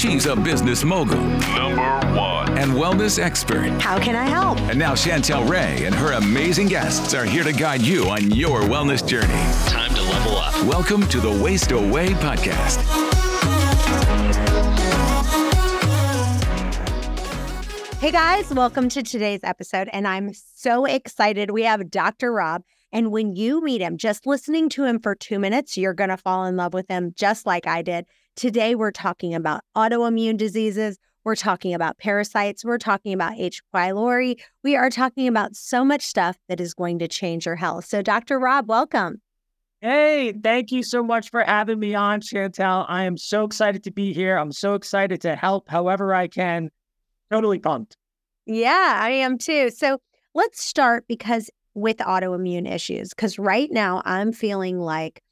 She's a business mogul. Number one. And wellness expert. How can I help? And now Chantel Ray and her amazing guests are here to guide you on your wellness journey. Time to level up. Welcome to the Waist Away podcast. Hey guys, welcome to today's episode. And I'm so excited. We have Dr. Rob. And when you meet him, just listening to him for two minutes, you're going to fall in love with him just like I did. Today, we're talking about autoimmune diseases. We're talking about parasites. We're talking about H. pylori. We are talking about so much stuff that is going to change your health. So, Dr. Rob, welcome. Hey, thank you so much for having me on, Chantel. I am so excited to be here. I'm so excited to help however I can. Totally pumped. Yeah, I am too. So, let's start because with autoimmune issues, because right now I'm feeling like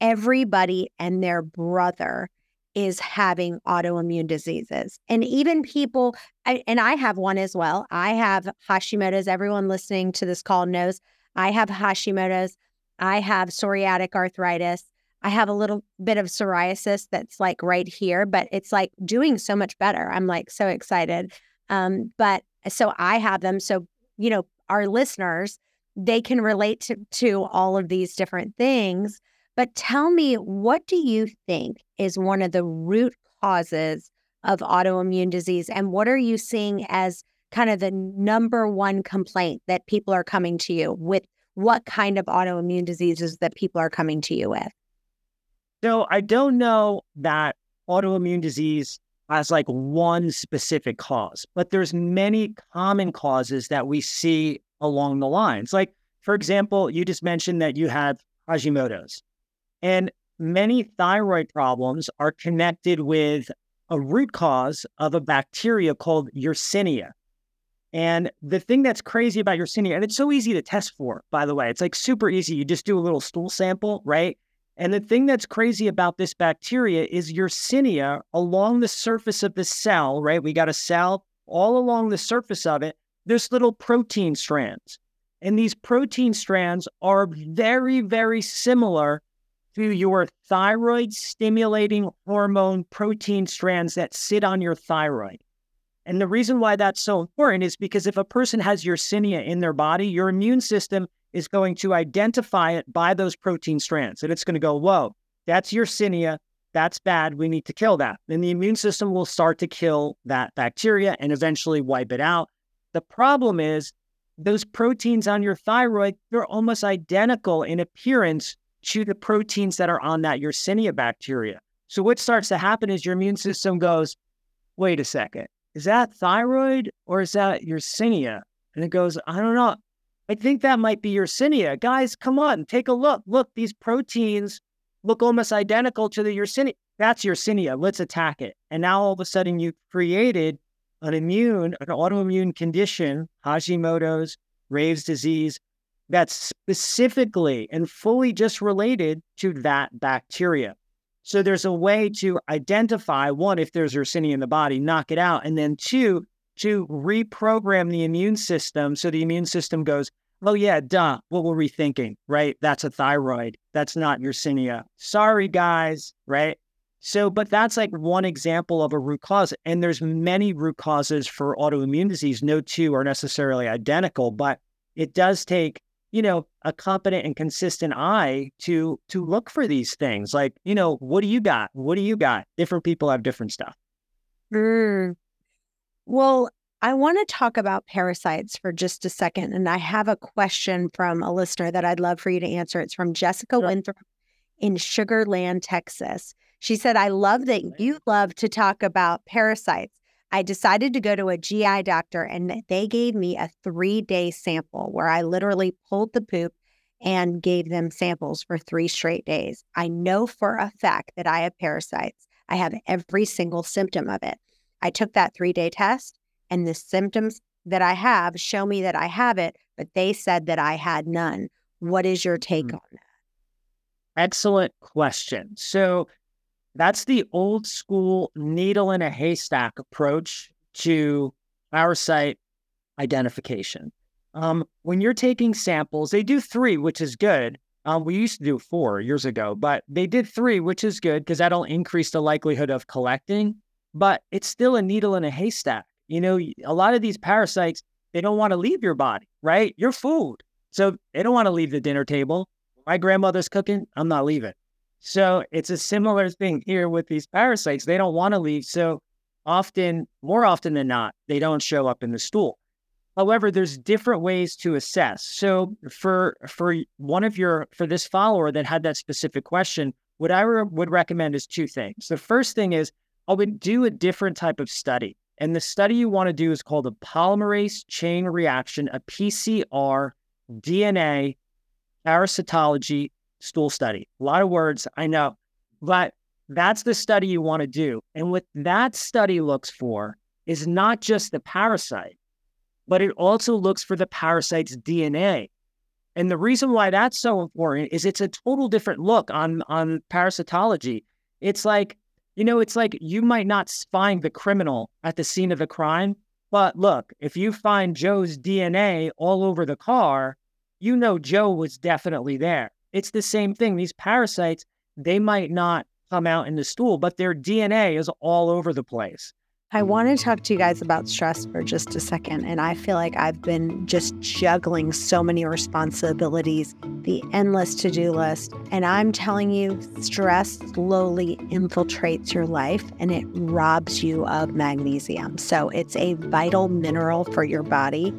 everybody and their brother is having autoimmune diseases. And even people, and I have one as well. I have Hashimoto's. Everyone listening to this call knows I have Hashimoto's. I have psoriatic arthritis. I have a little bit of psoriasis that's like right here, but it's like doing so much better. I'm like so excited. Um, but so I have them. So, you know, our listeners, they can relate to, to all of these different things. But tell me, what do you think is one of the root causes of autoimmune disease? And what are you seeing as kind of the number one complaint that people are coming to you with? What kind of autoimmune diseases that people are coming to you with? So I don't know that autoimmune disease has like one specific cause, but there's many common causes that we see along the lines. Like, for example, you just mentioned that you have Hashimoto's. And many thyroid problems are connected with a root cause of a bacteria called Yersinia. And the thing that's crazy about Yersinia, and it's so easy to test for, by the way, it's like super easy. You just do a little stool sample, right? And the thing that's crazy about this bacteria is Yersinia along the surface of the cell, right? We got a cell all along the surface of it. There's little protein strands. And these protein strands are very, very similar to your thyroid stimulating hormone protein strands that sit on your thyroid. And the reason why that's so important is because if a person has Yersinia in their body, your immune system is going to identify it by those protein strands. And it's going to go, whoa, that's Yersinia. That's bad. We need to kill that. Then the immune system will start to kill that bacteria and eventually wipe it out. The problem is those proteins on your thyroid, they're almost identical in appearance to the proteins that are on that Yersinia bacteria. So what starts to happen is your immune system goes, wait a second, is that thyroid or is that Yersinia? And it goes, I don't know. I think that might be Yersinia. Guys, come on, take a look. Look, these proteins look almost identical to the Yersinia. That's Yersinia. Let's attack it. And now all of a sudden you created an immune, an autoimmune condition, Hashimoto's, Graves' disease, that's specifically and fully just related to that bacteria. So there's a way mm-hmm. to identify one, if there's Yersinia in the body, knock it out. And then two, to reprogram the immune system so the immune system goes, oh, yeah, duh, what were we thinking, right? That's a thyroid. That's not Yersinia. Sorry, guys, right? So, but that's like one example of a root cause. And there's many root causes for autoimmune disease. No two are necessarily identical, but it does take you know a competent and consistent eye to to look for these things like you know what do you got? What do you got? Different people have different stuff. Mm. well i want to talk about parasites for just a second and i have a question from a listener that i'd love for you to answer. It's from jessica sure. winthrop in Sugar Land texas. She said i love that you love to talk about parasites I decided to go to a GI doctor and they gave me a three day sample where I literally pulled the poop and gave them samples for three straight days. I know for a fact that I have parasites. I have every single symptom of it. I took that three day test and the symptoms that I have show me that I have it, but they said that I had none. What is your take mm-hmm. on that? Excellent question. So, that's the old school needle in a haystack approach to parasite identification. Um, when you're taking samples, they do three, which is good. Um, we used to do four years ago, but they did three, which is good because that'll increase the likelihood of collecting. but it's still a needle in a haystack. You know, a lot of these parasites, they don't want to leave your body, right? Your food. So they don't want to leave the dinner table. My grandmother's cooking, I'm not leaving. So it's a similar thing here with these parasites. They don't want to leave. So often, more often than not, they don't show up in the stool. However, there's different ways to assess. So for for one of your for this follower that had that specific question, what I re- would recommend is two things. The first thing is I would do a different type of study. And the study you want to do is called a polymerase chain reaction, a PCR DNA parasitology stool study. A lot of words, I know, but that's the study you want to do. And what that study looks for is not just the parasite, but it also looks for the parasite's DNA. And the reason why that's so important is it's a total different look on on parasitology. It's like, you know, it's like you might not find the criminal at the scene of the crime, but look, if you find Joe's DNA all over the car, you know Joe was definitely there. It's the same thing. These parasites, they might not come out in the stool, but their DNA is all over the place. I want to talk to you guys about stress for just a second. And I feel like I've been just juggling so many responsibilities, the endless to do list. And I'm telling you, stress slowly infiltrates your life and it robs you of magnesium. So it's a vital mineral for your body.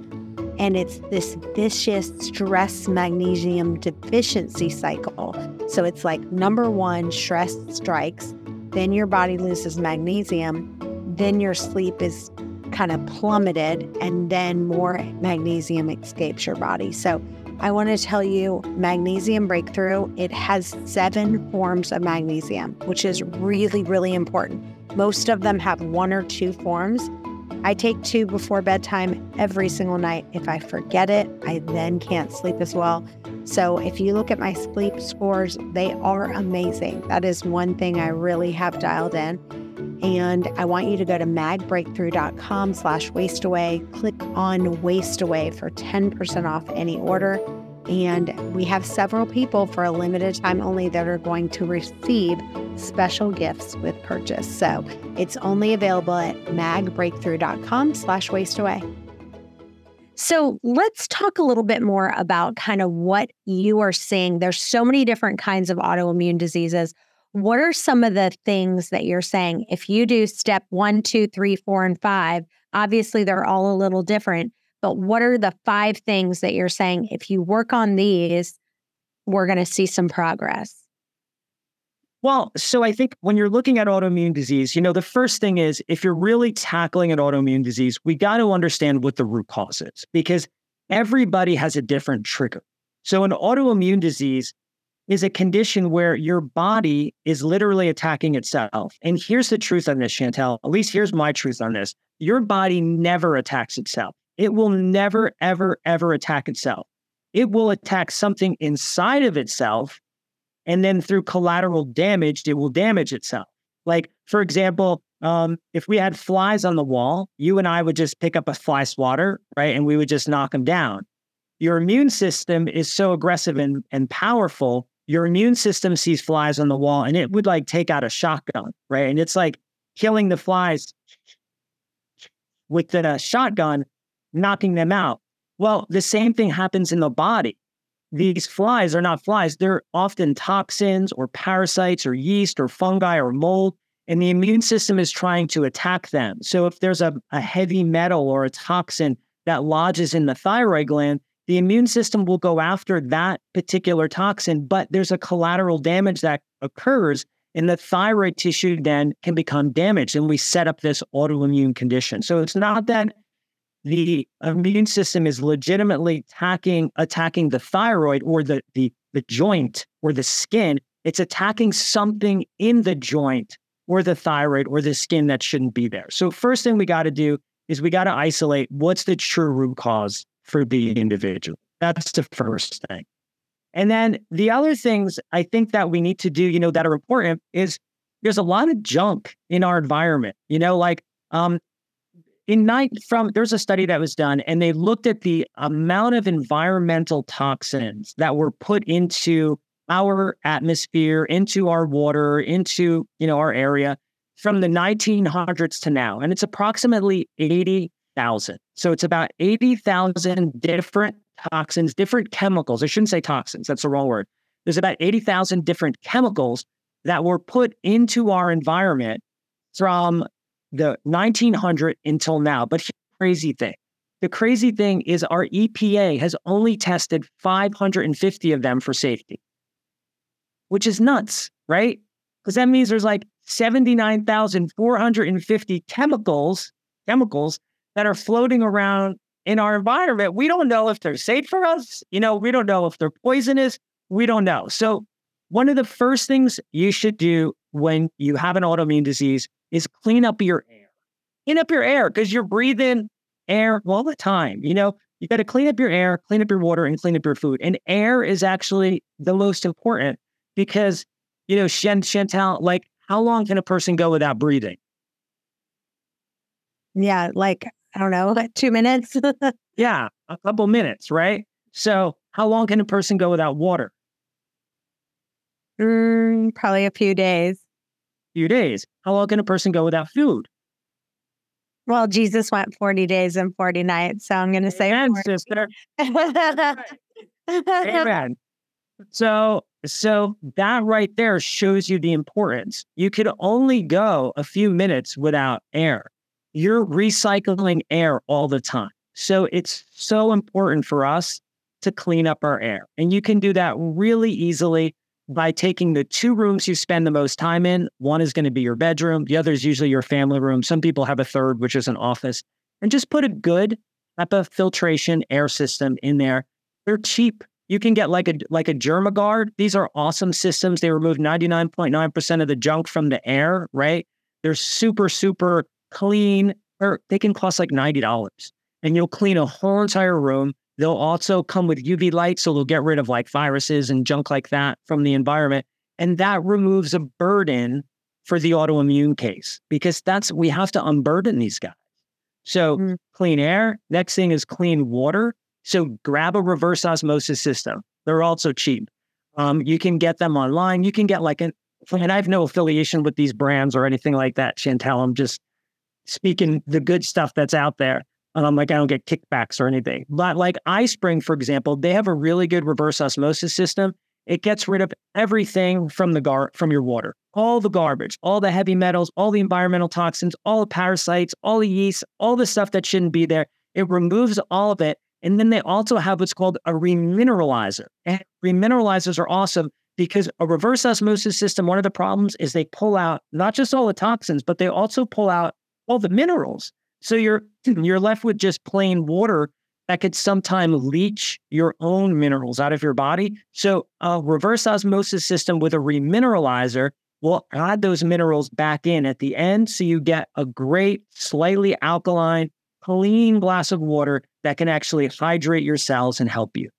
And it's this vicious stress magnesium deficiency cycle. So it's like number one, stress strikes, then your body loses magnesium then your sleep is kind of plummeted and then more magnesium escapes your body. So I want to tell you magnesium breakthrough, it has seven forms of magnesium, which is really, really important. Most of them have one or two forms. I take two before bedtime every single night. If I forget it, I then can't sleep as well. So if you look at my sleep scores, they are amazing. That is one thing I really have dialed in. And I want you to go to magbreakthrough.com slash waistaway. Click on waistaway for 10% off any order. And we have several people for a limited time only that are going to receive special gifts with purchase. So it's only available at magbreakthrough.com slash waistaway. So let's talk a little bit more about kind of what you are seeing. There's so many different kinds of autoimmune diseases. What are some of the things that you're saying? If you do step one, two, three, four, and five, obviously they're all a little different, but what are the five things that you're saying? If you work on these, we're going to see some progress. Well, so I think when you're looking at autoimmune disease, you know, the first thing is if you're really tackling an autoimmune disease, we got to understand what the root cause is because everybody has a different trigger. So, an autoimmune disease is a condition where your body is literally attacking itself. And here's the truth on this, Chantel. At least here's my truth on this. Your body never attacks itself. It will never, ever, ever attack itself. It will attack something inside of itself. And then through collateral damage, it will damage itself. Like, for example, um, if we had flies on the wall, you and I would just pick up a fly swatter, right? And we would just knock them down. Your immune system is so aggressive and, and powerful your immune system sees flies on the wall and it would like take out a shotgun, right? And it's like killing the flies with a shotgun, knocking them out. Well, the same thing happens in the body. These flies are not flies, they're often toxins or parasites or yeast or fungi or mold, and the immune system is trying to attack them. So if there's a, a heavy metal or a toxin that lodges in the thyroid gland, the immune system will go after that particular toxin, but there's a collateral damage that occurs, and the thyroid tissue then can become damaged, and we set up this autoimmune condition. So it's not that the immune system is legitimately attacking attacking the thyroid or the the the joint or the skin. It's attacking something in the joint or the thyroid or the skin that shouldn't be there. So first thing we got to do is we got to isolate what's the true root cause for the individual. That's the first thing. And then the other things I think that we need to do, you know, that are important is there's a lot of junk in our environment. You know, like um in night from there's a study that was done and they looked at the amount of environmental toxins that were put into our atmosphere, into our water, into, you know, our area from the 1900s to now, and it's approximately 80,000. So it's about 80,000 different toxins, different chemicals. I shouldn't say toxins, that's the wrong word. There's about 80,000 different chemicals that were put into our environment from the 1900 until now. But crazy thing. The crazy thing is our EPA has only tested 550 of them for safety, which is nuts, right? Because that means there's like 79,450 chemicals, chemicals that are floating around in our environment. We don't know if they're safe for us. You know, we don't know if they're poisonous. We don't know. So, one of the first things you should do when you have an autoimmune disease is clean up your air. Clean up your air because you're breathing air all the time. You know, you got to clean up your air, clean up your water, and clean up your food. And air is actually the most important because, you know, Chantel, like, how long can a person go without breathing? Yeah, like, I don't know, like two minutes. yeah, a couple minutes, right? So, how long can a person go without water? Mm, probably a few days. Few days. How long can a person go without food? Well, Jesus went 40 days and 40 nights. So I'm going to say Amen, sister. Amen. So, so that right there shows you the importance. You could only go a few minutes without air. You're recycling air all the time. So it's so important for us to clean up our air. And you can do that really easily by taking the two rooms you spend the most time in. One is going to be your bedroom, the other is usually your family room. Some people have a third, which is an office, and just put a good HEPA filtration air system in there. They're cheap. You can get like a like a Germagard. These are awesome systems. They remove 99.9% of the junk from the air, right? They're super, super clean, or they can cost like $90. And you'll clean a whole entire room They'll also come with UV light, so they'll get rid of like viruses and junk like that from the environment. And that removes a burden for the autoimmune case because that's, we have to unburden these guys. So mm. clean air. Next thing is clean water. So grab a reverse osmosis system. They're also cheap. Um, you can get them online. You can get like an, and I have no affiliation with these brands or anything like that, Chantel. I'm just speaking the good stuff that's out there. Um, like I don't get kickbacks or anything. But like iSpring, for example, they have a really good reverse osmosis system. It gets rid of everything from the gar from your water, all the garbage, all the heavy metals, all the environmental toxins, all the parasites, all the yeast, all the stuff that shouldn't be there. It removes all of it. And then they also have what's called a remineralizer. And remineralizers are awesome because a reverse osmosis system, one of the problems is they pull out not just all the toxins, but they also pull out all the minerals. So you're you're left with just plain water that could sometimes leach your own minerals out of your body. So a reverse osmosis system with a remineralizer will add those minerals back in at the end. So you get a great, slightly alkaline, clean glass of water that can actually hydrate your cells and help you.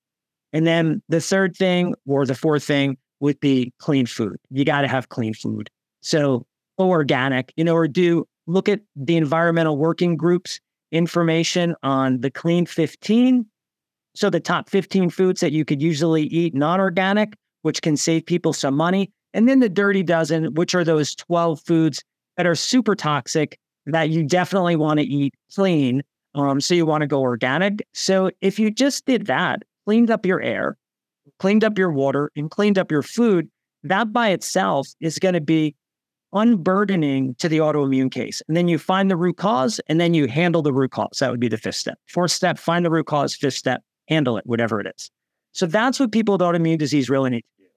And then the third thing or the fourth thing would be clean food. You got to have clean food. So organic, you know, or do look at the environmental working groups information on the clean 15. So the top 15 foods that you could usually eat non-organic, which can save people some money. And then the dirty dozen, which are those 12 foods that are super toxic that you definitely want to eat clean. Um, so you want to go organic. So if you just did that, cleaned up your air, cleaned up your water, and cleaned up your food, that by itself is going to be unburdening to the autoimmune case. And then you find the root cause and then you handle the root cause. That would be the fifth step. Fourth step, find the root cause. Fifth step, handle it, whatever it is. So that's what people with autoimmune disease really need to do.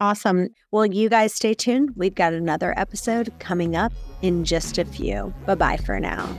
Awesome. Well, you guys stay tuned. We've got another episode coming up in just a few. Bye bye for now.